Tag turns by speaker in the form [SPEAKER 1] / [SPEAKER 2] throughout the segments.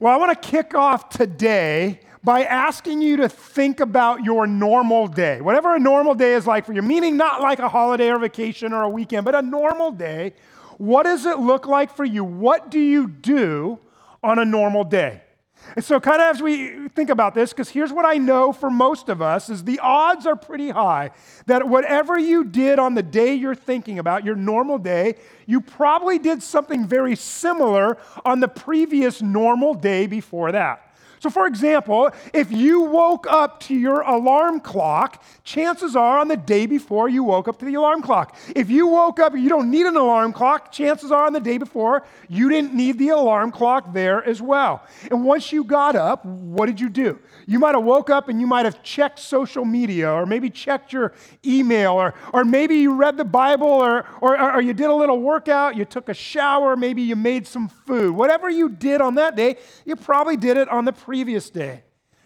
[SPEAKER 1] Well, I want to kick off today by asking you to think about your normal day. Whatever a normal day is like for you, meaning not like a holiday or vacation or a weekend, but a normal day. What does it look like for you? What do you do on a normal day? And so, kind of as we think about this, because here's what I know for most of us is the odds are pretty high that whatever you did on the day you're thinking about, your normal day, you probably did something very similar on the previous normal day before that. So, for example, if you woke up to your alarm clock, chances are on the day before you woke up to the alarm clock. If you woke up, and you don't need an alarm clock, chances are on the day before you didn't need the alarm clock there as well. And once you got up, what did you do? You might have woke up and you might have checked social media or maybe checked your email or, or maybe you read the Bible or, or, or you did a little workout, you took a shower, maybe you made some food. Whatever you did on that day, you probably did it on the previous day.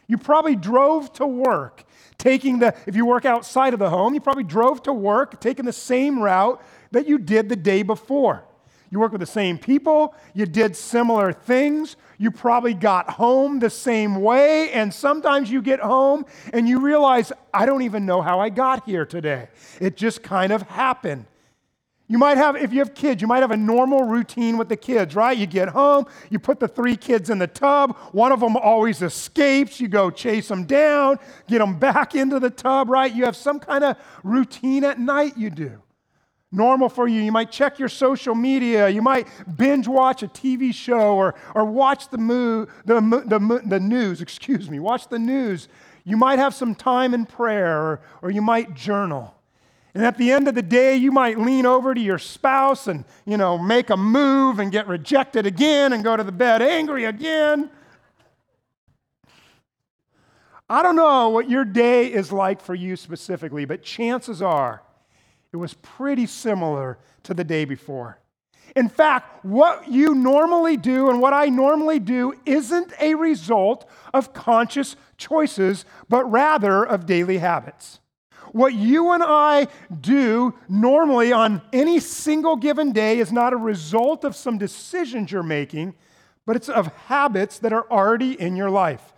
[SPEAKER 1] You probably drove to work, taking the, if you work outside of the home, you probably drove to work, taking the same route that you did the day before. You work with the same people, you did similar things, you probably got home the same way, and sometimes you get home and you realize, I don't even know how I got here today. It just kind of happened. You might have, if you have kids, you might have a normal routine with the kids, right? You get home, you put the three kids in the tub, one of them always escapes, you go chase them down, get them back into the tub, right? You have some kind of routine at night you do. Normal for you. You might check your social media, you might binge watch a TV show or, or watch the, mo- the, the, the news, excuse me, watch the news. You might have some time in prayer or, or you might journal. And at the end of the day, you might lean over to your spouse and, you know, make a move and get rejected again and go to the bed angry again. I don't know what your day is like for you specifically, but chances are it was pretty similar to the day before. In fact, what you normally do and what I normally do isn't a result of conscious choices, but rather of daily habits. What you and I do normally on any single given day is not a result of some decisions you're making, but it's of habits that are already in your life.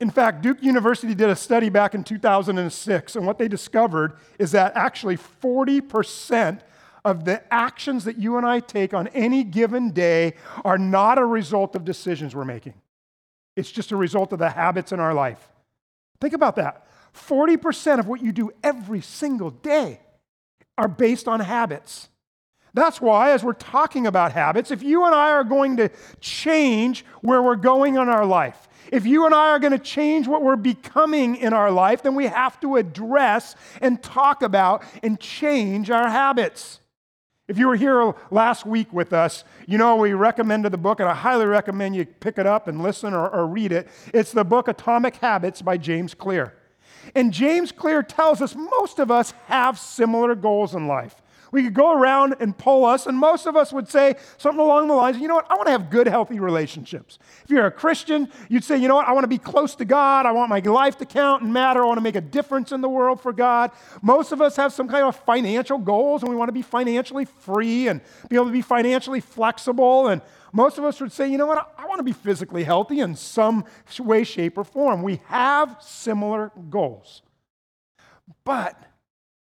[SPEAKER 1] In fact, Duke University did a study back in 2006, and what they discovered is that actually 40% of the actions that you and I take on any given day are not a result of decisions we're making. It's just a result of the habits in our life. Think about that. 40% of what you do every single day are based on habits. That's why, as we're talking about habits, if you and I are going to change where we're going in our life, if you and I are going to change what we're becoming in our life, then we have to address and talk about and change our habits. If you were here last week with us, you know we recommended the book, and I highly recommend you pick it up and listen or, or read it. It's the book Atomic Habits by James Clear. And James Clear tells us most of us have similar goals in life. We could go around and poll us, and most of us would say something along the lines you know what, I want to have good, healthy relationships. If you're a Christian, you'd say, you know what, I want to be close to God. I want my life to count and matter. I want to make a difference in the world for God. Most of us have some kind of financial goals, and we want to be financially free and be able to be financially flexible. And most of us would say, you know what, I want to be physically healthy in some way, shape, or form. We have similar goals. But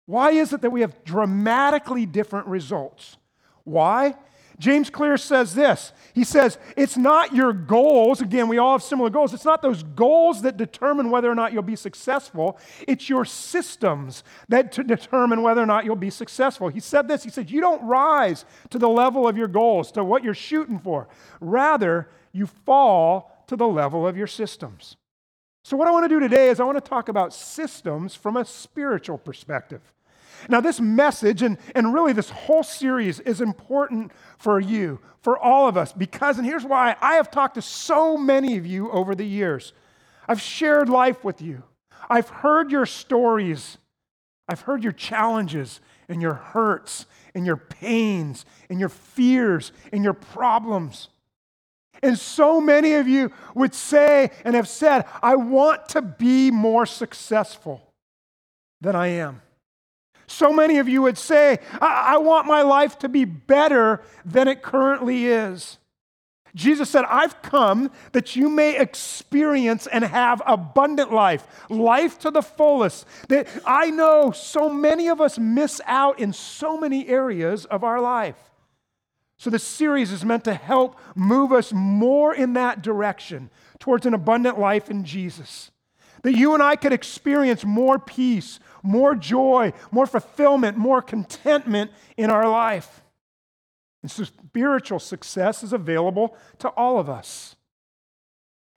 [SPEAKER 1] why is it that we have dramatically different results? Why? James Clear says this. He says, It's not your goals. Again, we all have similar goals. It's not those goals that determine whether or not you'll be successful. It's your systems that determine whether or not you'll be successful. He said this. He said, You don't rise to the level of your goals, to what you're shooting for. Rather, you fall to the level of your systems. So, what I want to do today is I want to talk about systems from a spiritual perspective. Now, this message and, and really this whole series is important for you, for all of us, because, and here's why I have talked to so many of you over the years. I've shared life with you, I've heard your stories, I've heard your challenges and your hurts and your pains and your fears and your problems. And so many of you would say and have said, I want to be more successful than I am. So many of you would say, I, I want my life to be better than it currently is. Jesus said, I've come that you may experience and have abundant life, life to the fullest. That I know so many of us miss out in so many areas of our life. So, this series is meant to help move us more in that direction towards an abundant life in Jesus. That you and I could experience more peace, more joy, more fulfillment, more contentment in our life. And spiritual success is available to all of us.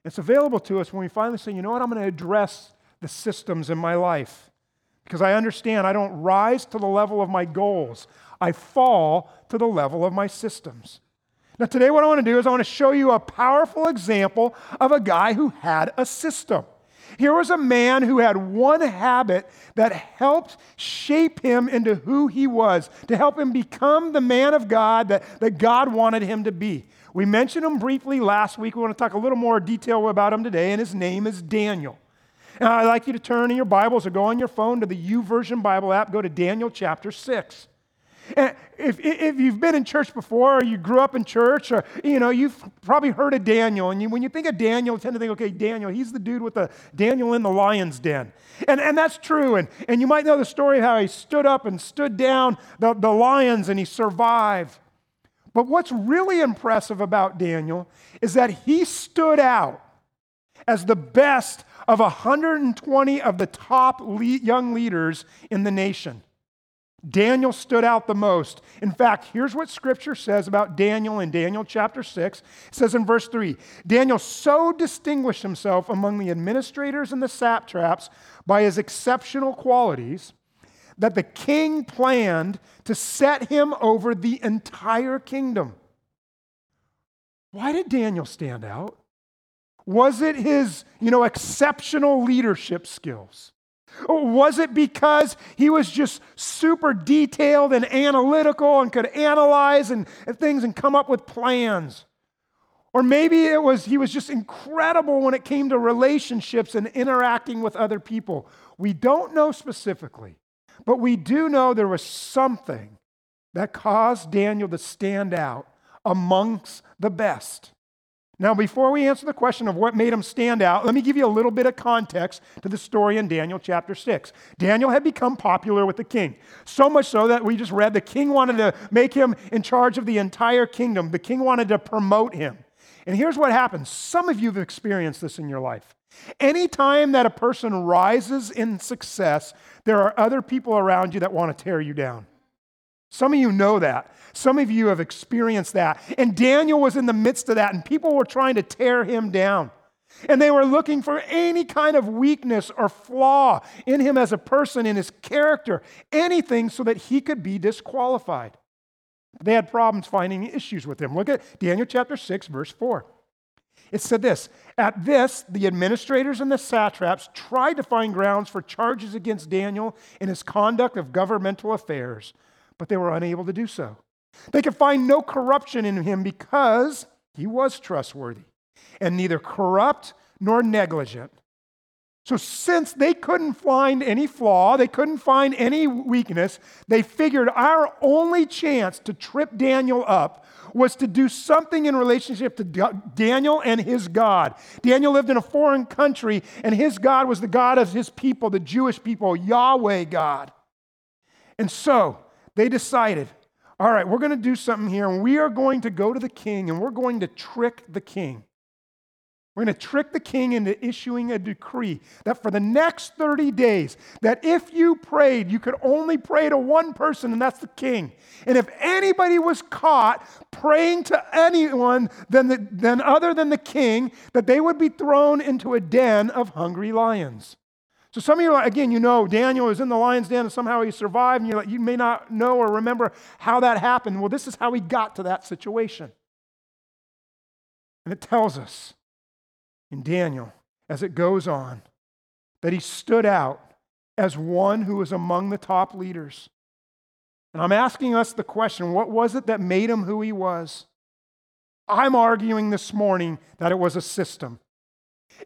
[SPEAKER 1] It's available to us when we finally say, you know what, I'm going to address the systems in my life. Because I understand I don't rise to the level of my goals, I fall to the level of my systems. Now, today, what I want to do is I want to show you a powerful example of a guy who had a system. Here was a man who had one habit that helped shape him into who he was, to help him become the man of God that, that God wanted him to be. We mentioned him briefly last week. We want to talk a little more detail about him today, and his name is Daniel. Now, I'd like you to turn in your Bibles or go on your phone to the YouVersion Bible app, go to Daniel chapter 6. And if, if you've been in church before, or you grew up in church, or you know, you've probably heard of Daniel. And you, when you think of Daniel, you tend to think, okay, Daniel, he's the dude with the Daniel in the lion's den. And, and that's true. And, and you might know the story of how he stood up and stood down the, the lions and he survived. But what's really impressive about Daniel is that he stood out as the best of 120 of the top young leaders in the nation. Daniel stood out the most. In fact, here's what scripture says about Daniel in Daniel chapter 6. It says in verse 3 Daniel so distinguished himself among the administrators and the satraps by his exceptional qualities that the king planned to set him over the entire kingdom. Why did Daniel stand out? Was it his, you know, exceptional leadership skills? Was it because he was just super detailed and analytical and could analyze and, and, things and come up with plans? Or maybe it was he was just incredible when it came to relationships and interacting with other people. We don't know specifically, but we do know there was something that caused Daniel to stand out amongst the best. Now, before we answer the question of what made him stand out, let me give you a little bit of context to the story in Daniel chapter 6. Daniel had become popular with the king, so much so that we just read the king wanted to make him in charge of the entire kingdom. The king wanted to promote him. And here's what happens some of you have experienced this in your life. Anytime that a person rises in success, there are other people around you that want to tear you down. Some of you know that. Some of you have experienced that. And Daniel was in the midst of that, and people were trying to tear him down. And they were looking for any kind of weakness or flaw in him as a person, in his character, anything so that he could be disqualified. They had problems finding issues with him. Look at Daniel chapter 6, verse 4. It said this At this, the administrators and the satraps tried to find grounds for charges against Daniel in his conduct of governmental affairs but they were unable to do so. They could find no corruption in him because he was trustworthy and neither corrupt nor negligent. So, since they couldn't find any flaw, they couldn't find any weakness, they figured our only chance to trip Daniel up was to do something in relationship to Daniel and his God. Daniel lived in a foreign country, and his God was the God of his people, the Jewish people, Yahweh God. And so, they decided, all right, we're going to do something here, and we are going to go to the king and we're going to trick the king. We're going to trick the king into issuing a decree that for the next 30 days, that if you prayed, you could only pray to one person, and that's the king. And if anybody was caught praying to anyone than, the, than other than the king, that they would be thrown into a den of hungry lions. So some of you, again, you know Daniel was in the lion's den and somehow he survived, and like, you may not know or remember how that happened. Well, this is how he got to that situation. And it tells us in Daniel, as it goes on, that he stood out as one who was among the top leaders. And I'm asking us the question what was it that made him who he was? I'm arguing this morning that it was a system.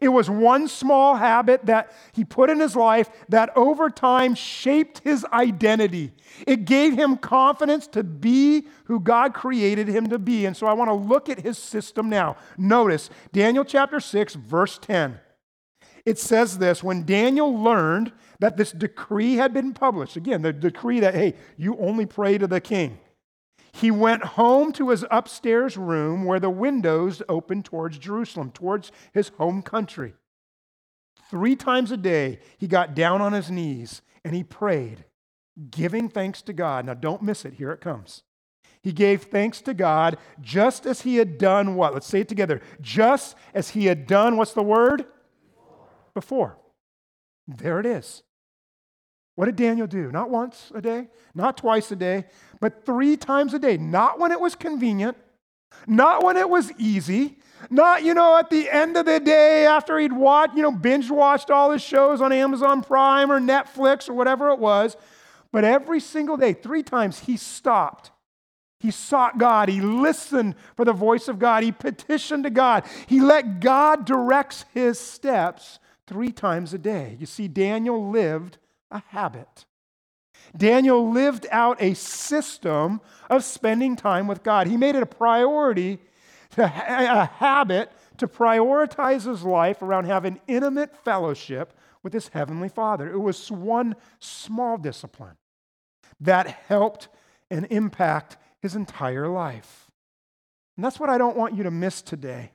[SPEAKER 1] It was one small habit that he put in his life that over time shaped his identity. It gave him confidence to be who God created him to be. And so I want to look at his system now. Notice Daniel chapter 6, verse 10. It says this when Daniel learned that this decree had been published, again, the decree that, hey, you only pray to the king. He went home to his upstairs room where the windows opened towards Jerusalem, towards his home country. Three times a day, he got down on his knees and he prayed, giving thanks to God. Now, don't miss it. Here it comes. He gave thanks to God just as he had done what? Let's say it together. Just as he had done, what's the word? Before. There it is. What did Daniel do? Not once a day, not twice a day, but three times a day. Not when it was convenient, not when it was easy, not, you know, at the end of the day after he'd watched, you know, binge watched all his shows on Amazon Prime or Netflix or whatever it was, but every single day, three times, he stopped. He sought God. He listened for the voice of God. He petitioned to God. He let God direct his steps three times a day. You see, Daniel lived a habit. Daniel lived out a system of spending time with God. He made it a priority, to a habit to prioritize his life around having intimate fellowship with his heavenly Father. It was one small discipline that helped and impact his entire life. And that's what I don't want you to miss today.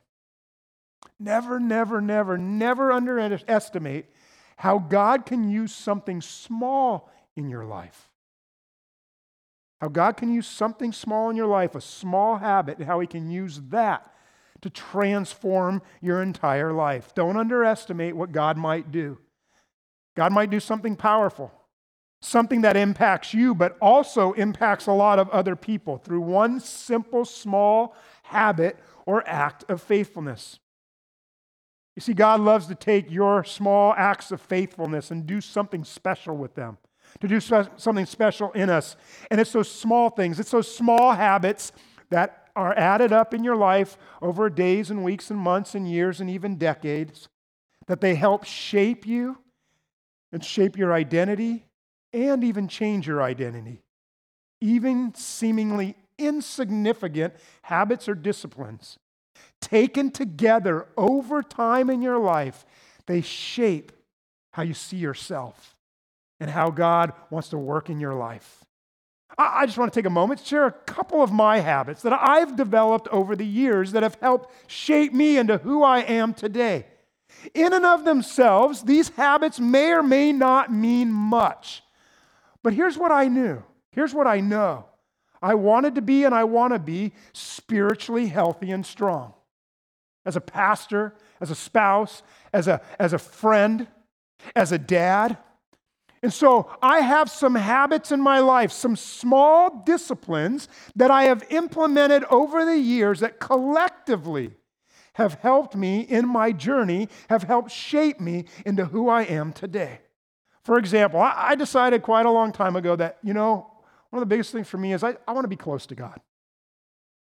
[SPEAKER 1] Never, never, never, never underestimate how God can use something small in your life. How God can use something small in your life, a small habit, and how He can use that to transform your entire life. Don't underestimate what God might do. God might do something powerful, something that impacts you, but also impacts a lot of other people through one simple, small habit or act of faithfulness. You see, God loves to take your small acts of faithfulness and do something special with them, to do something special in us. And it's those small things, it's those small habits that are added up in your life over days and weeks and months and years and even decades that they help shape you and shape your identity and even change your identity. Even seemingly insignificant habits or disciplines taken together over time in your life, they shape how you see yourself and how God wants to work in your life. I just want to take a moment to share a couple of my habits that I've developed over the years that have helped shape me into who I am today. In and of themselves, these habits may or may not mean much. But here's what I knew. Here's what I know. I wanted to be and I want to be spiritually healthy and strong as a pastor, as a spouse, as a, as a friend, as a dad. And so I have some habits in my life, some small disciplines that I have implemented over the years that collectively have helped me in my journey, have helped shape me into who I am today. For example, I decided quite a long time ago that, you know, one of the biggest things for me is I, I want to be close to God.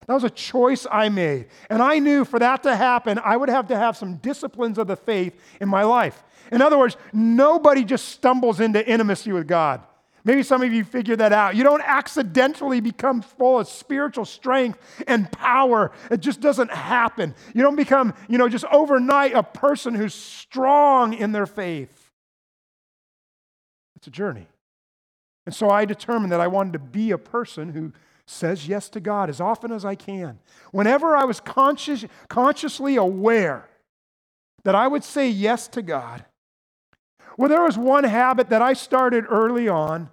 [SPEAKER 1] That was a choice I made. And I knew for that to happen, I would have to have some disciplines of the faith in my life. In other words, nobody just stumbles into intimacy with God. Maybe some of you figure that out. You don't accidentally become full of spiritual strength and power. It just doesn't happen. You don't become, you know, just overnight a person who's strong in their faith. It's a journey. And so I determined that I wanted to be a person who says yes to God as often as I can. Whenever I was conscious, consciously aware that I would say yes to God. Well, there was one habit that I started early on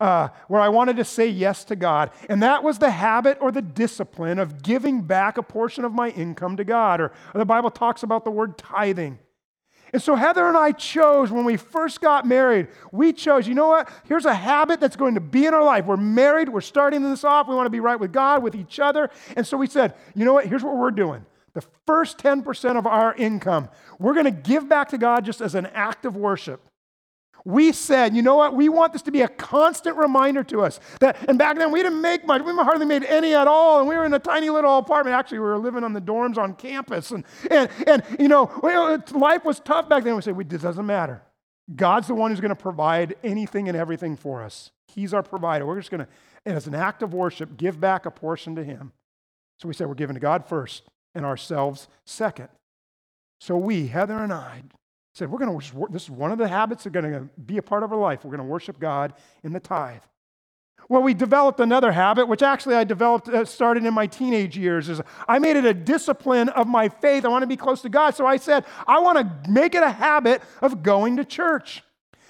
[SPEAKER 1] uh, where I wanted to say yes to God, and that was the habit or the discipline of giving back a portion of my income to God. Or, or the Bible talks about the word tithing. And so Heather and I chose when we first got married, we chose, you know what? Here's a habit that's going to be in our life. We're married, we're starting this off, we want to be right with God, with each other. And so we said, you know what? Here's what we're doing. The first 10% of our income, we're going to give back to God just as an act of worship. We said, you know what? We want this to be a constant reminder to us that, and back then we didn't make much. We hardly made any at all. And we were in a tiny little apartment. Actually, we were living on the dorms on campus. And, and, and you know, life was tough back then. We said, it doesn't matter. God's the one who's going to provide anything and everything for us. He's our provider. We're just going to, as an act of worship, give back a portion to Him. So we said, we're giving to God first and ourselves second. So we, Heather and I, said, We're going to, this is one of the habits that are going to be a part of our life. We're going to worship God in the tithe. Well, we developed another habit, which actually I developed, uh, started in my teenage years, is I made it a discipline of my faith. I want to be close to God. So I said, I want to make it a habit of going to church.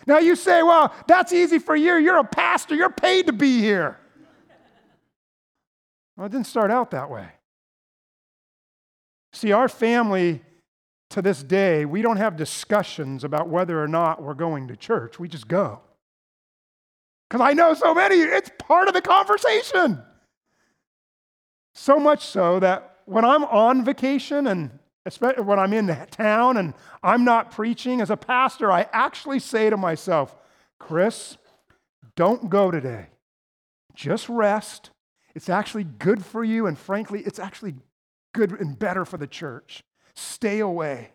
[SPEAKER 1] Now you say, well, that's easy for you. You're a pastor. You're paid to be here. Well, it didn't start out that way. See, our family to this day, we don't have discussions about whether or not we're going to church. We just go. Because I know so many, it's part of the conversation. So much so that when I'm on vacation and especially when I'm in town and I'm not preaching as a pastor, I actually say to myself, Chris, don't go today. Just rest. It's actually good for you, and frankly, it's actually good and better for the church. Stay away.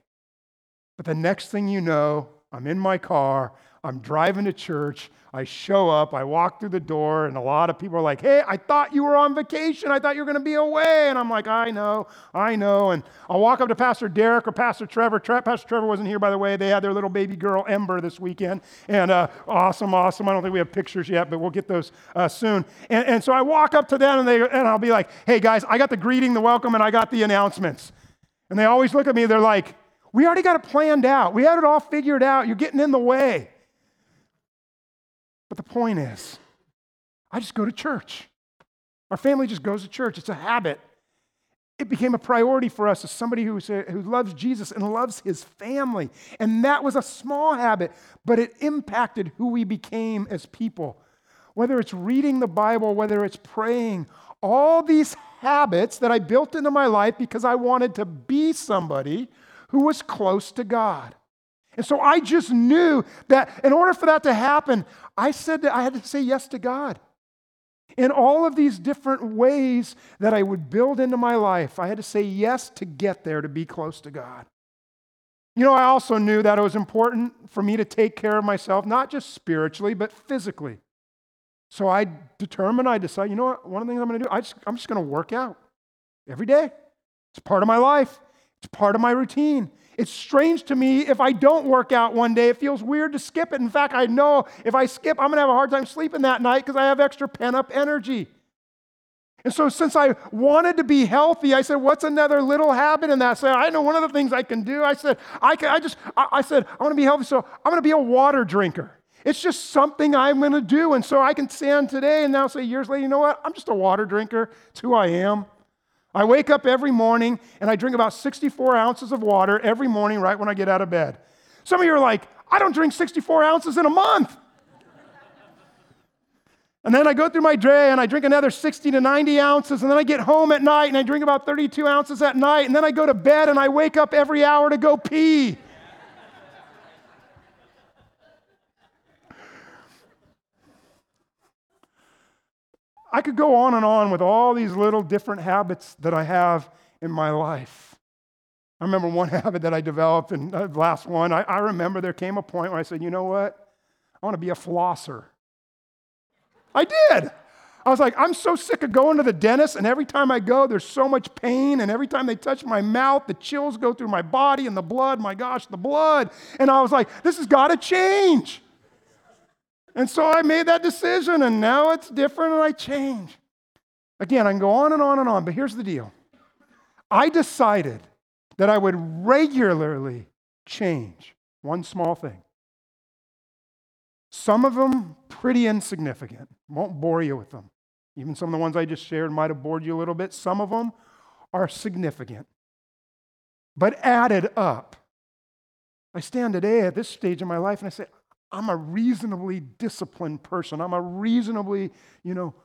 [SPEAKER 1] But the next thing you know, I'm in my car, I'm driving to church, I show up, I walk through the door, and a lot of people are like, Hey, I thought you were on vacation. I thought you were going to be away. And I'm like, I know, I know. And I'll walk up to Pastor Derek or Pastor Trevor. Tre- Pastor Trevor wasn't here, by the way. They had their little baby girl, Ember, this weekend. And uh, awesome, awesome. I don't think we have pictures yet, but we'll get those uh, soon. And, and so I walk up to them, and, they, and I'll be like, Hey, guys, I got the greeting, the welcome, and I got the announcements. And they always look at me, they're like, We already got it planned out. We had it all figured out. You're getting in the way. But the point is, I just go to church. Our family just goes to church. It's a habit. It became a priority for us as somebody who, who loves Jesus and loves his family. And that was a small habit, but it impacted who we became as people. Whether it's reading the Bible, whether it's praying, all these habits that I built into my life because I wanted to be somebody who was close to God. And so I just knew that in order for that to happen, I said that I had to say yes to God. In all of these different ways that I would build into my life, I had to say yes to get there to be close to God. You know, I also knew that it was important for me to take care of myself, not just spiritually, but physically. So I determine, I decide, you know what, one of the things I'm going to do, I just, I'm just going to work out every day. It's part of my life, it's part of my routine. It's strange to me if I don't work out one day. It feels weird to skip it. In fact, I know if I skip, I'm going to have a hard time sleeping that night because I have extra pent up energy. And so, since I wanted to be healthy, I said, "What's another little habit in that?" So I know one of the things I can do. I said, "I, can, I just," I, I said, "I want to be healthy, so I'm going to be a water drinker." It's just something I'm going to do. And so I can stand today and now say years later, you know what? I'm just a water drinker. It's who I am. I wake up every morning and I drink about 64 ounces of water every morning right when I get out of bed. Some of you are like, I don't drink 64 ounces in a month. And then I go through my day and I drink another 60 to 90 ounces. And then I get home at night and I drink about 32 ounces at night. And then I go to bed and I wake up every hour to go pee. I could go on and on with all these little different habits that I have in my life. I remember one habit that I developed, and the last one, I, I remember there came a point where I said, you know what? I want to be a flosser. I did. I was like, I'm so sick of going to the dentist, and every time I go, there's so much pain, and every time they touch my mouth, the chills go through my body and the blood. My gosh, the blood. And I was like, this has got to change. And so I made that decision, and now it's different, and I change. Again, I can go on and on and on, but here's the deal I decided that I would regularly change one small thing. Some of them pretty insignificant. Won't bore you with them. Even some of the ones I just shared might have bored you a little bit. Some of them are significant, but added up. I stand today at this stage in my life and I say, I'm a reasonably disciplined person. I'm a reasonably, you know,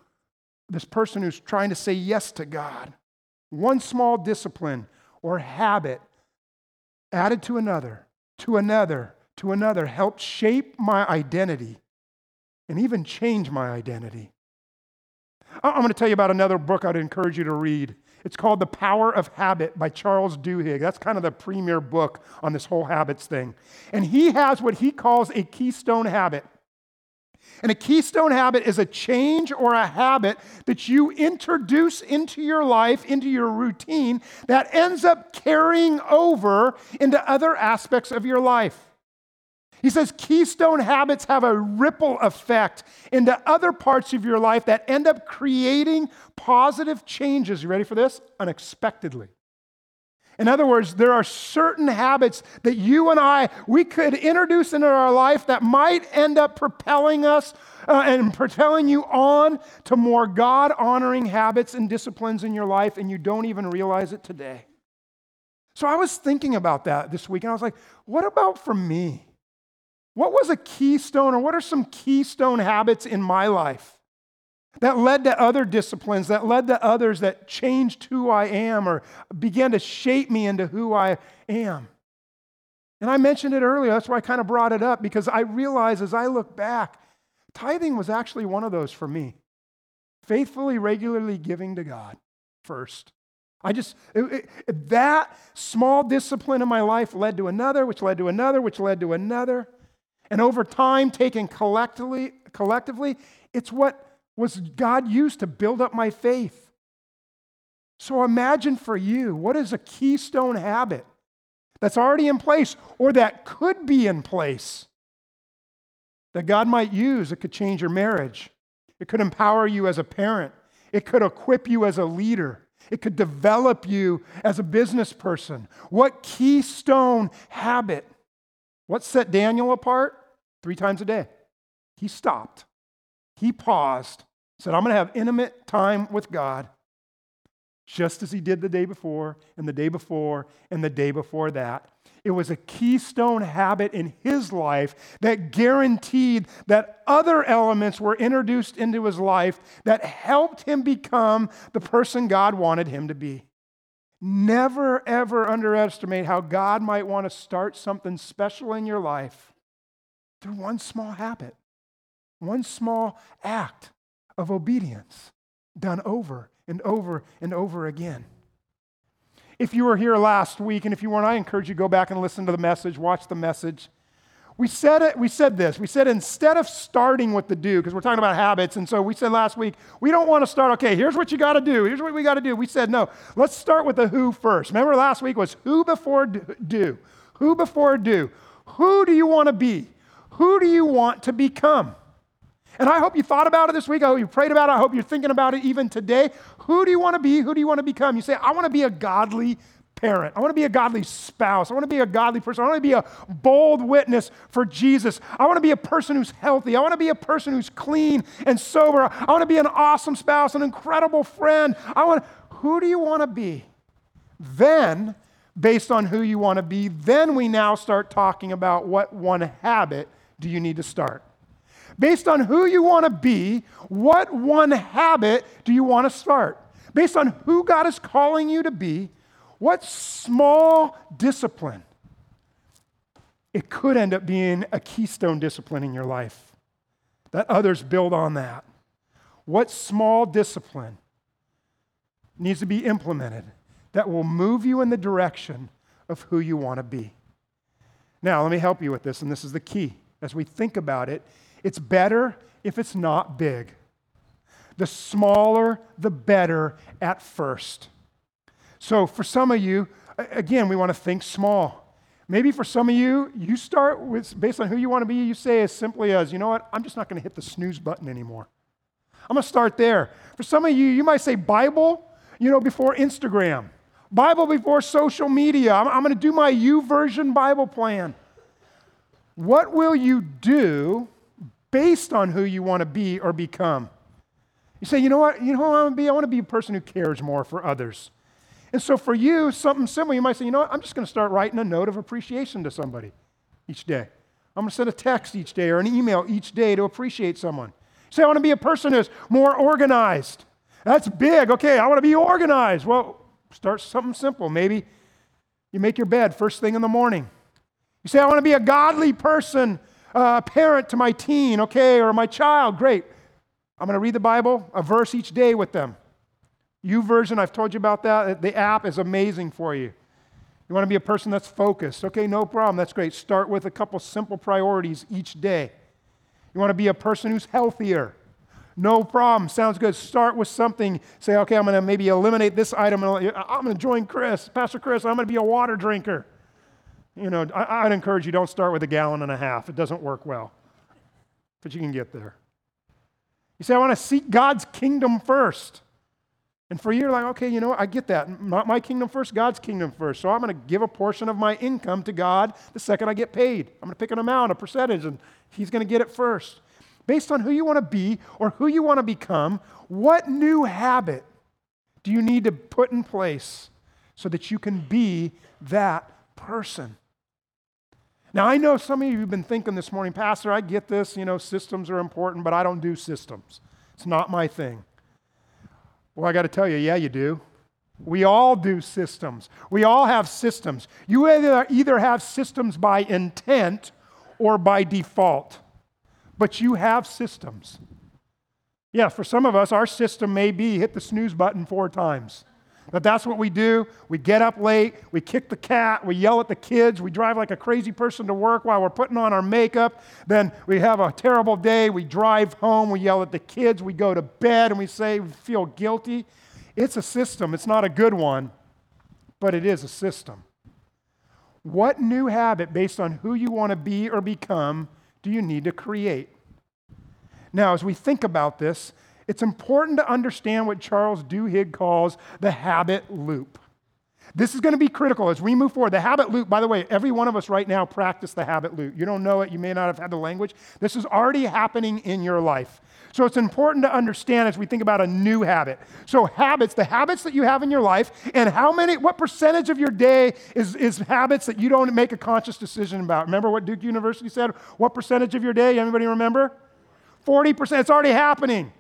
[SPEAKER 1] this person who's trying to say yes to God. One small discipline or habit added to another, to another, to another helped shape my identity and even change my identity. I'm going to tell you about another book I'd encourage you to read. It's called The Power of Habit by Charles Duhigg. That's kind of the premier book on this whole habits thing. And he has what he calls a keystone habit. And a keystone habit is a change or a habit that you introduce into your life, into your routine, that ends up carrying over into other aspects of your life. He says keystone habits have a ripple effect into other parts of your life that end up creating positive changes. You ready for this? Unexpectedly. In other words, there are certain habits that you and I, we could introduce into our life that might end up propelling us uh, and propelling you on to more God honoring habits and disciplines in your life, and you don't even realize it today. So I was thinking about that this week, and I was like, what about for me? What was a keystone, or what are some keystone habits in my life that led to other disciplines, that led to others that changed who I am or began to shape me into who I am? And I mentioned it earlier, that's why I kind of brought it up, because I realize as I look back, tithing was actually one of those for me. Faithfully, regularly giving to God first. I just, it, it, that small discipline in my life led to another, which led to another, which led to another. And over time, taken collectively, collectively, it's what was God used to build up my faith. So imagine for you, what is a keystone habit that's already in place or that could be in place that God might use? It could change your marriage, it could empower you as a parent, it could equip you as a leader. It could develop you as a business person. What keystone habit what set Daniel apart? Three times a day. He stopped. He paused, said, I'm going to have intimate time with God, just as he did the day before, and the day before, and the day before that. It was a keystone habit in his life that guaranteed that other elements were introduced into his life that helped him become the person God wanted him to be. Never, ever underestimate how God might want to start something special in your life through one small habit, one small act of obedience done over and over and over again. If you were here last week, and if you weren't, I encourage you to go back and listen to the message, watch the message. We said it, we said this. We said instead of starting with the do, because we're talking about habits, and so we said last week, we don't want to start, okay, here's what you got to do. Here's what we got to do. We said, no, let's start with the who first. Remember last week was who before do? Who before do? Who do you want to be? Who do you want to become? And I hope you thought about it this week. I hope you prayed about it. I hope you're thinking about it even today. Who do you want to be? Who do you want to become? You say, I want to be a godly parent. I want to be a godly spouse. I want to be a godly person. I want to be a bold witness for Jesus. I want to be a person who's healthy. I want to be a person who's clean and sober. I want to be an awesome spouse, an incredible friend. I want who do you want to be? Then, based on who you want to be, then we now start talking about what one habit do you need to start. Based on who you want to be, what one habit do you want to start? Based on who God is calling you to be, what small discipline? It could end up being a keystone discipline in your life that others build on that. What small discipline needs to be implemented that will move you in the direction of who you want to be? Now, let me help you with this, and this is the key. As we think about it, it's better if it's not big. The smaller, the better at first. So, for some of you, again, we want to think small. Maybe for some of you, you start with, based on who you want to be, you say as simply as, you know what, I'm just not going to hit the snooze button anymore. I'm going to start there. For some of you, you might say Bible, you know, before Instagram, Bible before social media. I'm, I'm going to do my YouVersion Bible plan. What will you do based on who you want to be or become? You say, you know what, you know who I want to be? I want to be a person who cares more for others. And so for you, something similar, you might say, you know what, I'm just going to start writing a note of appreciation to somebody each day. I'm going to send a text each day or an email each day to appreciate someone. Say, I want to be a person who's more organized. That's big. Okay, I want to be organized. Well, start something simple. Maybe you make your bed first thing in the morning. You say, I want to be a godly person, a uh, parent to my teen, okay, or my child. Great. I'm going to read the Bible, a verse each day with them. YouVersion, I've told you about that. Uh, the app is amazing for you. You want to be a person that's focused. Okay, no problem. That's great. Start with a couple simple priorities each day. You want to be a person who's healthier. No problem. Sounds good. Start with something. Say, okay, I'm going to maybe eliminate this item. I'm going to join Chris, Pastor Chris. I'm going to be a water drinker. You know, I, would encourage you don't start with a gallon and a half. It doesn't work well, but you can get there. You say, I want to seek God's kingdom first. And for you, you're like, okay, you know, I get that. Not my kingdom first, God's kingdom first. So I'm going to give a portion of my income to God the second I get paid. I'm going to pick an amount, a percentage, and He's going to get it first based on who you want to be or who you want to become, what new habit do you need to put in place so that you can be that person? Now, I know some of you have been thinking this morning, Pastor, I get this, you know, systems are important, but I don't do systems. It's not my thing. Well, I got to tell you, yeah, you do. We all do systems. We all have systems. You either, either have systems by intent or by default but you have systems. Yeah, for some of us, our system may be hit the snooze button four times. But that's what we do. We get up late, we kick the cat, we yell at the kids, we drive like a crazy person to work while we're putting on our makeup. Then we have a terrible day, we drive home, we yell at the kids, we go to bed, and we say we feel guilty. It's a system, it's not a good one, but it is a system. What new habit, based on who you want to be or become, do you need to create? Now, as we think about this, it's important to understand what Charles Duhigg calls the habit loop. This is going to be critical as we move forward. The habit loop, by the way, every one of us right now practice the habit loop. You don't know it, you may not have had the language. This is already happening in your life. So it's important to understand as we think about a new habit. So habits, the habits that you have in your life, and how many, what percentage of your day is, is habits that you don't make a conscious decision about? Remember what Duke University said? What percentage of your day? Anybody remember? 40%. It's already happening.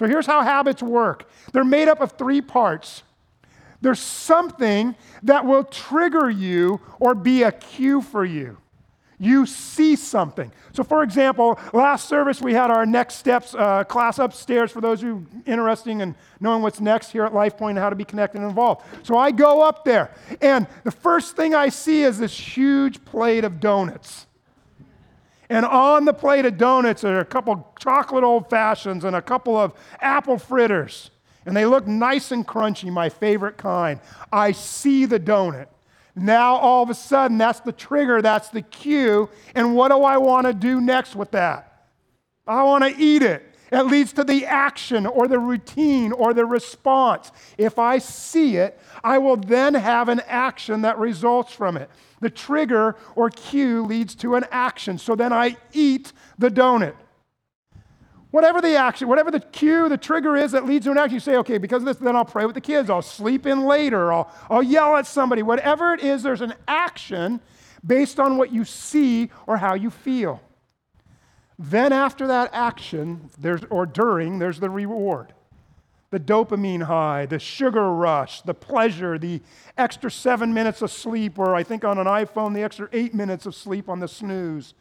[SPEAKER 1] So here's how habits work. They're made up of three parts. There's something that will trigger you or be a cue for you you see something. So, for example, last service we had our next steps uh, class upstairs for those who are interested in knowing what's next here at LifePoint and how to be connected and involved. So I go up there, and the first thing I see is this huge plate of donuts. And on the plate of donuts are a couple chocolate old fashions and a couple of apple fritters. And they look nice and crunchy, my favorite kind. I see the donut. Now, all of a sudden, that's the trigger, that's the cue. And what do I want to do next with that? I want to eat it. It leads to the action or the routine or the response. If I see it, I will then have an action that results from it. The trigger or cue leads to an action. So then I eat the donut. Whatever the action, whatever the cue, the trigger is that leads to an action, you say, okay, because of this, then I'll pray with the kids, I'll sleep in later, I'll, I'll yell at somebody. Whatever it is, there's an action based on what you see or how you feel. Then, after that action, there's, or during, there's the reward the dopamine high, the sugar rush, the pleasure, the extra seven minutes of sleep, or I think on an iPhone, the extra eight minutes of sleep on the snooze.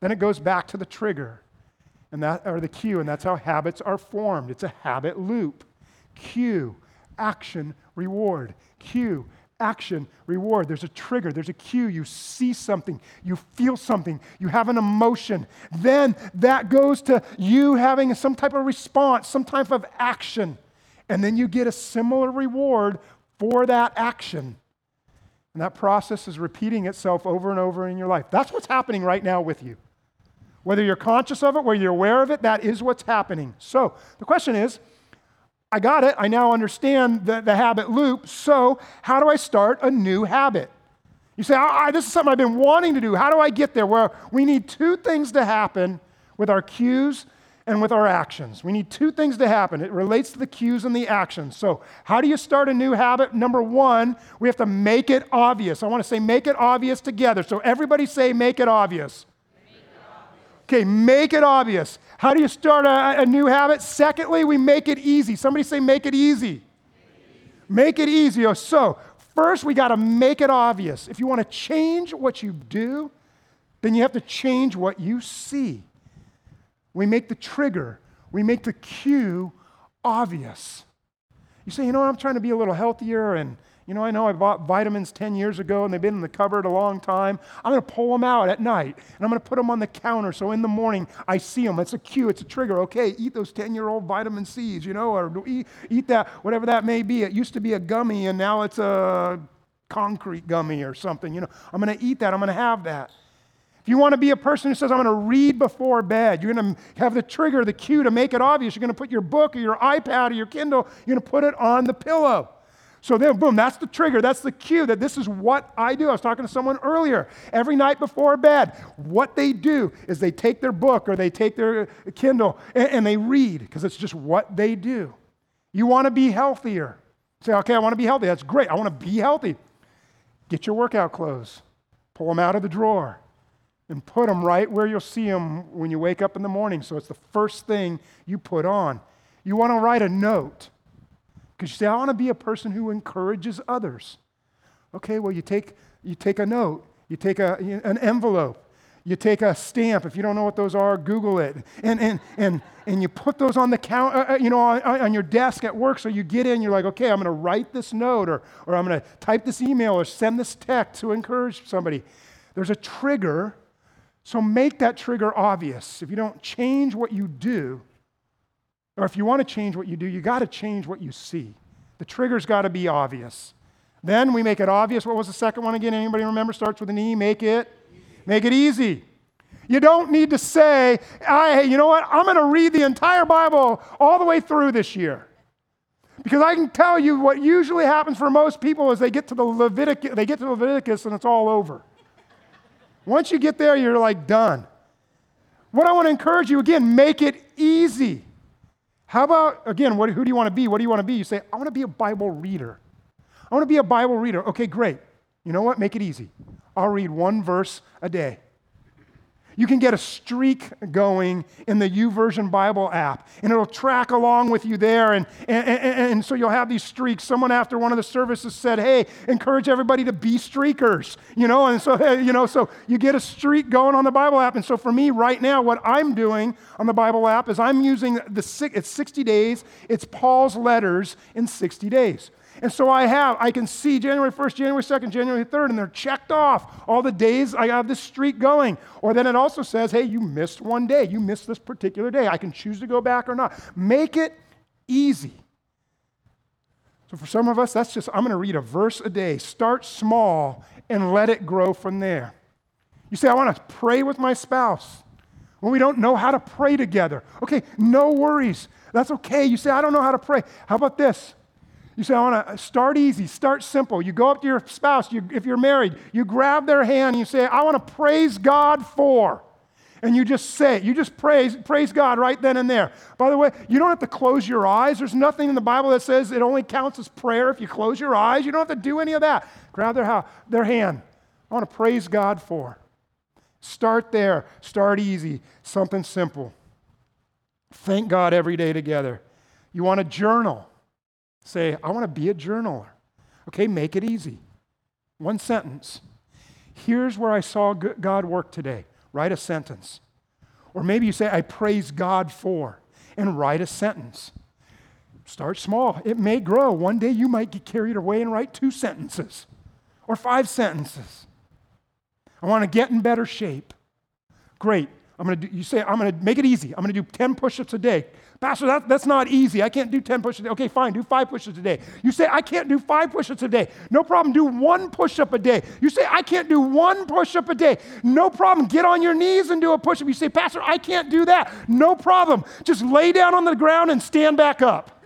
[SPEAKER 1] Then it goes back to the trigger and that are the cue, and that's how habits are formed. It's a habit loop. Cue, action, reward. Cue, action, reward. There's a trigger, there's a cue. You see something, you feel something, you have an emotion. Then that goes to you having some type of response, some type of action. And then you get a similar reward for that action. And that process is repeating itself over and over in your life. That's what's happening right now with you. Whether you're conscious of it, whether you're aware of it, that is what's happening. So the question is I got it. I now understand the, the habit loop. So, how do I start a new habit? You say, oh, This is something I've been wanting to do. How do I get there? Well, we need two things to happen with our cues and with our actions. We need two things to happen. It relates to the cues and the actions. So, how do you start a new habit? Number one, we have to make it obvious. I want to say make it obvious together. So, everybody say make it obvious. Okay, make it obvious. How do you start a, a, new habit? Secondly, we make it easy. Somebody say, make it easy. Make it easy. Oh, so, first, we got to make it obvious. If you want to change what you do, then you have to change what you see. We make the trigger, we make the cue obvious. You say, you know, I'm trying to be a little healthier and you know, I know I bought vitamins 10 years ago and they've been in the cupboard a long time. I'm going to pull them out at night and I'm going to put them on the counter so in the morning I see them. It's a cue, it's a trigger. Okay, eat those 10 year old vitamin C's, you know, or eat, eat that, whatever that may be. It used to be a gummy and now it's a concrete gummy or something. You know, I'm going to eat that, I'm going to have that. If you want to be a person who says, I'm going to read before bed, you're going to have the trigger, the cue to make it obvious. You're going to put your book or your iPad or your Kindle, you're going to put it on the pillow. So then, boom, that's the trigger. That's the cue that this is what I do. I was talking to someone earlier. Every night before bed, what they do is they take their book or they take their Kindle and, and they read because it's just what they do. You want to be healthier. Say, okay, I want to be healthy. That's great. I want to be healthy. Get your workout clothes, pull them out of the drawer, and put them right where you'll see them when you wake up in the morning. So it's the first thing you put on. You want to write a note because you say, I want to be a person who encourages others. Okay, well, you take, you take a note, you take a, an envelope, you take a stamp. If you don't know what those are, Google it. And, and, and, and you put those on the count, uh, uh you know, on, on, your desk at work. So you get in, you're like, okay, I'm going to write this note or, or I'm going to type this email or send this text to encourage somebody. There's a trigger. So make that trigger obvious. If you don't change what you do, or if you want to change what you do, you got to change what you see. The trigger's got to be obvious. Then we make it obvious. What was the second one again? Anybody remember? Starts with an E. Make it, make it easy. You don't need to say, I, you know what? I'm going to read the entire Bible all the way through this year. Because I can tell you what usually happens for most people is they get to the Leviticus, they get to Leviticus and it's all over. Once you get there, you're like done. What I want to encourage you again, make it easy. How about, again, what, who do you want to be? What do you want to be? You say, I want to be a Bible reader. I want to be a Bible reader. Okay, great. You know what? Make it easy. I'll read one verse a day. You can get a streak going in the YouVersion Bible app, and it'll track along with you there. And, and, and, and, so you'll have these streaks. Someone after one of the services said, Hey, encourage everybody to be streakers. You know, and so, you know, so you get a streak going on the Bible app. And so for me right now, what I'm doing on the Bible app is I'm using the, it's 60 days, it's Paul's letters in 60 days. And so I have, I can see January 1st, January 2nd, January 3rd, and they're checked off all the days I have this streak going. Or then it also says, hey, you missed one day. You missed this particular day. I can choose to go back or not. Make it easy. So for some of us, that's just, I'm going to read a verse a day. Start small and let it grow from there. You say, I want to pray with my spouse. Well, we don't know how to pray together. Okay, no worries. That's okay. You say, I don't know how to pray. How about this? You say, I want to uh, start easy, start simple. You go up to your spouse, you, if you're married, you grab their hand and you say, I want to praise God for. And you just say it. You just praise, praise God right then and there. By the way, you don't have to close your eyes. There's nothing in the Bible that says it only counts as prayer if you close your eyes. You don't have to do any of that. Grab their, their hand. I want to praise God for. Start there. Start easy. Something simple. Thank God every day together. You want to journal. Say, I want to be a journaler. Okay, make it easy. One sentence. Here's where I saw God work today. Write a sentence. Or maybe you say, I praise God for, and write a sentence. Start small. It may grow. One day you might get carried away and write two sentences or five sentences. I want to get in better shape. Great. I'm going to do, you say, I'm going to make it easy. I'm going to do 10 push ups a day. Pastor, that, that's not easy. I can't do 10 push ups a day. Okay, fine, do five push ups a day. You say, I can't do five push ups a day. No problem, do one push up a day. You say, I can't do one push up a day. No problem, get on your knees and do a push up. You say, Pastor, I can't do that. No problem. Just lay down on the ground and stand back up.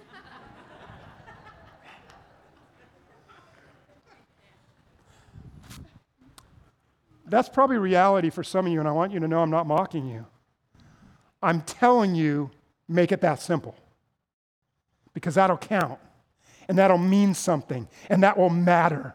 [SPEAKER 1] That's probably reality for some of you, and I want you to know I'm not mocking you. I'm telling you, make it that simple because that'll count and that'll mean something and that will matter.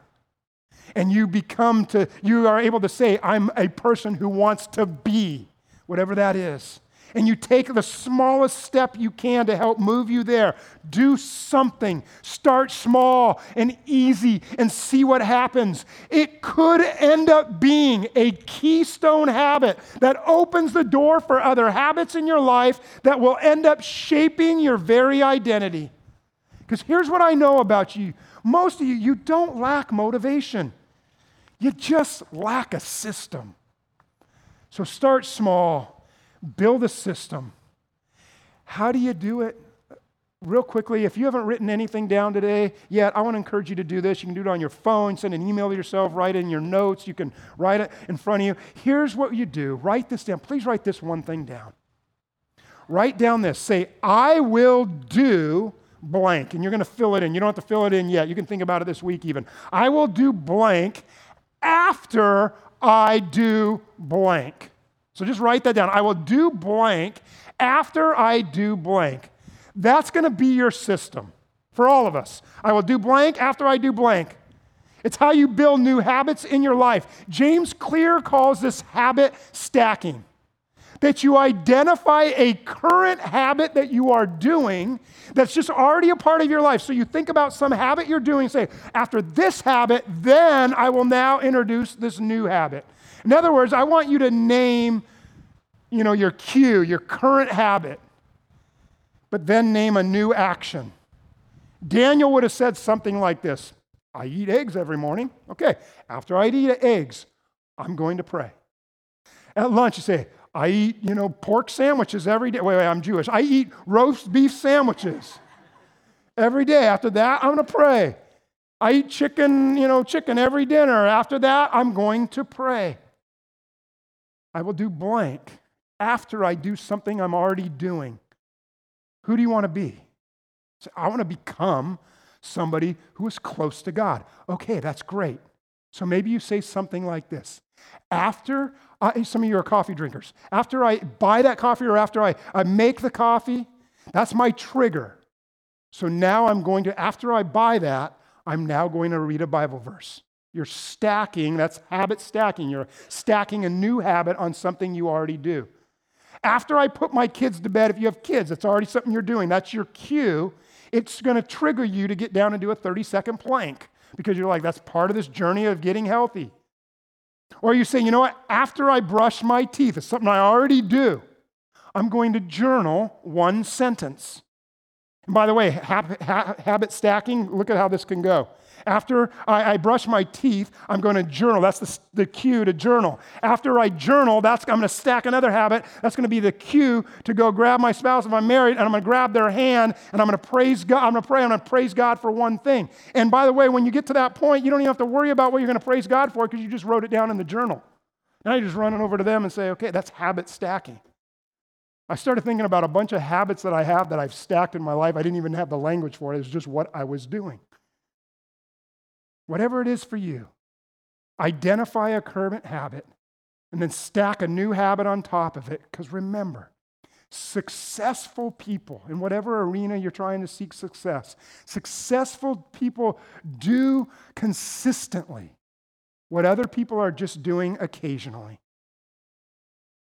[SPEAKER 1] And you become to, you are able to say, I'm a person who wants to be, whatever that is. And you take the smallest step you can to help move you there. Do something. Start small and easy and see what happens. It could end up being a keystone habit that opens the door for other habits in your life that will end up shaping your very identity. Because here's what I know about you most of you, you don't lack motivation, you just lack a system. So start small build a system. How do you do it? Real quickly, if you haven't written anything down today yet, I want to encourage you to do this. You can do it on your phone, send an email to yourself, write it in your notes, you can write it in front of you. Here's what you do write this down. Please write this one thing down. Write down this. Say, I will do blank. And you're going to fill it in. You don't have to fill it in yet. You can think about it this week even. I will do blank after I do blank. So just write that down. I will do blank after I do blank. That's going to be your system for all of us. I will do blank after I do blank. It's how you build new habits in your life. James Clear calls this habit stacking. That you identify a current habit that you are doing that's just already a part of your life. So you think about some habit you're doing, say, after this habit, then I will now introduce this new habit. In other words, I want you to name, you know, your cue, your current habit, but then name a new action. Daniel would have said something like this I eat eggs every morning. Okay, after I eat eggs, I'm going to pray. At lunch, you say, I eat, you know, pork sandwiches every day. Wait, wait, I'm Jewish. I eat roast beef sandwiches every day. After that, I'm going to pray. I eat chicken, you know, chicken every dinner. After that, I'm going to pray. I will do blank after I do something I'm already doing. Who do you want to be? So I want to become somebody who is close to God. Okay, that's great. So maybe you say something like this After, I, some of you are coffee drinkers, after I buy that coffee or after I, I make the coffee, that's my trigger. So now I'm going to, after I buy that, I'm now going to read a Bible verse. You're stacking, that's habit stacking. You're stacking a new habit on something you already do. After I put my kids to bed, if you have kids, that's already something you're doing. That's your cue. It's going to trigger you to get down and do a 30 second plank because you're like, that's part of this journey of getting healthy. Or you say, you know what? After I brush my teeth, it's something I already do. I'm going to journal one sentence. And by the way, habit stacking, look at how this can go. After I, I, brush my teeth, I'm going to journal. That's the, the cue to journal. After I journal, that's, I'm going to stack another habit. That's going to be the cue to go grab my spouse if I'm married, and I'm going to grab their hand, and I'm going to praise God. I'm going to pray. I'm going to praise God for one thing. And by the way, when you get to that point, you don't even have to worry about what you're going to praise God for because you just wrote it down in the journal. Now you're just running over to them and say, okay, that's habit stacking. I started thinking about a bunch of habits that I have that I've stacked in my life. I didn't even have the language for it. It was just what I was doing. Whatever it is for you, identify a current habit and then stack a new habit on top of it. Because remember, successful people in whatever arena you're trying to seek success, successful people do consistently what other people are just doing occasionally.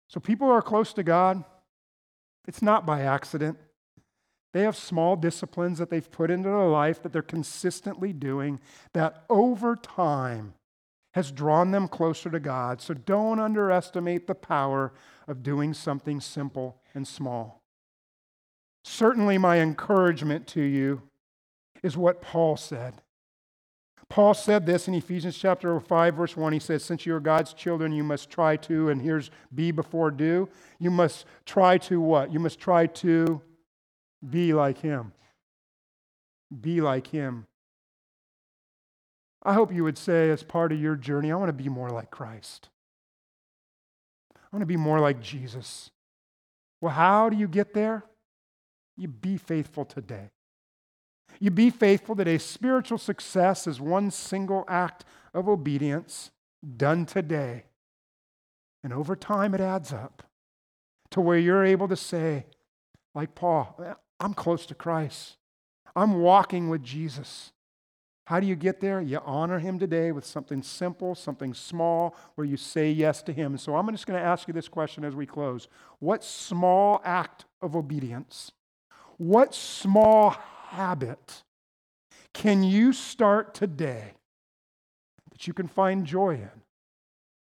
[SPEAKER 1] So people who are close to God, it's not by accident. They have small disciplines that they've put into their life that they're consistently doing that over time has drawn them closer to God. So don't underestimate the power of doing something simple and small. Certainly, my encouragement to you is what Paul said. Paul said this in Ephesians chapter 5, verse 1. He says, Since you are God's children, you must try to, and here's be before do. You must try to what? You must try to be like him. Be like him. I hope you would say, as part of your journey, I want to be more like Christ. I want to be more like Jesus. Well, how do you get there? You be faithful today. You be faithful today. Spiritual success is one single act of obedience done today. And over time, it adds up to where you're able to say, like Paul, I'm close to Christ. I'm walking with Jesus. How do you get there? You honor him today with something simple, something small, where you say yes to him. So I'm just going to ask you this question as we close. What small act of obedience, what small habit can you start today that you can find joy in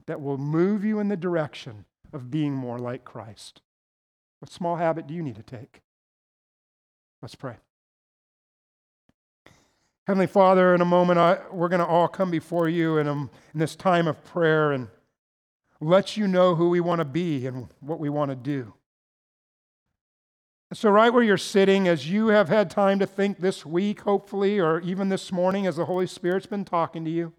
[SPEAKER 1] that will move you in the direction of being more like Christ? What small habit do you need to take? Let's pray. Heavenly Father, in a moment, I, we're going to all come before you in, a, in this time of prayer and let you know who we want to be and what we want to do. So, right where you're sitting, as you have had time to think this week, hopefully, or even this morning as the Holy Spirit's been talking to you,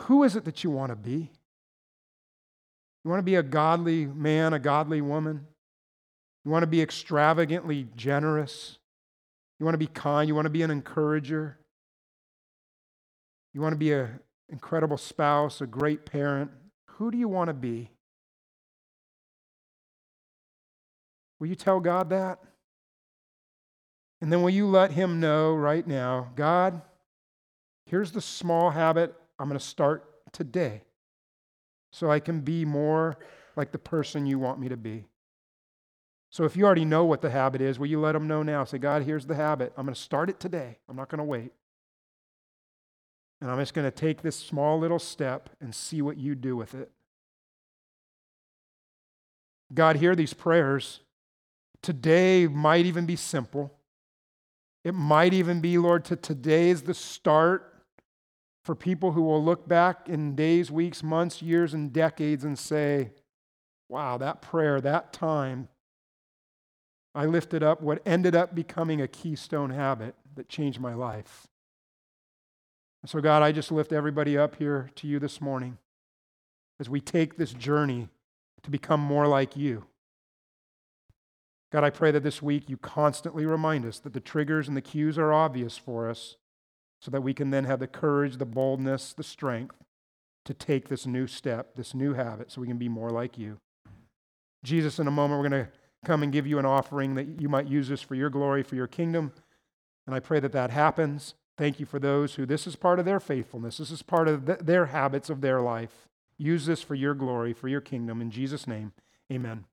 [SPEAKER 1] who is it that you want to be? You want to be a godly man, a godly woman? You want to be extravagantly generous? You want to be kind. You want to be an encourager. You want to be an incredible spouse, a great parent. Who do you want to be? Will you tell God that? And then will you let Him know right now, God, here's the small habit I'm going to start today so I can be more like the person you want me to be. So if you already know what the habit is, will you let them know now? Say, God, here's the habit. I'm going to start it today. I'm not going to wait. And I'm just going to take this small little step and see what you do with it. God, hear these prayers. Today might even be simple. It might even be, Lord, to today is the start for people who will look back in days, weeks, months, years, and decades and say, wow, that prayer, that time, I lifted up what ended up becoming a keystone habit that changed my life. So, God, I just lift everybody up here to you this morning as we take this journey to become more like you. God, I pray that this week you constantly remind us that the triggers and the cues are obvious for us so that we can then have the courage, the boldness, the strength to take this new step, this new habit, so we can be more like you. Jesus, in a moment, we're going to come and give you an offering that you might use this for your glory, for your kingdom. And I pray that that happens. Thank you for those who this is part of their faithfulness. This is part of their habits of their life. Use this for your glory, for your kingdom. In Jesus' name, amen.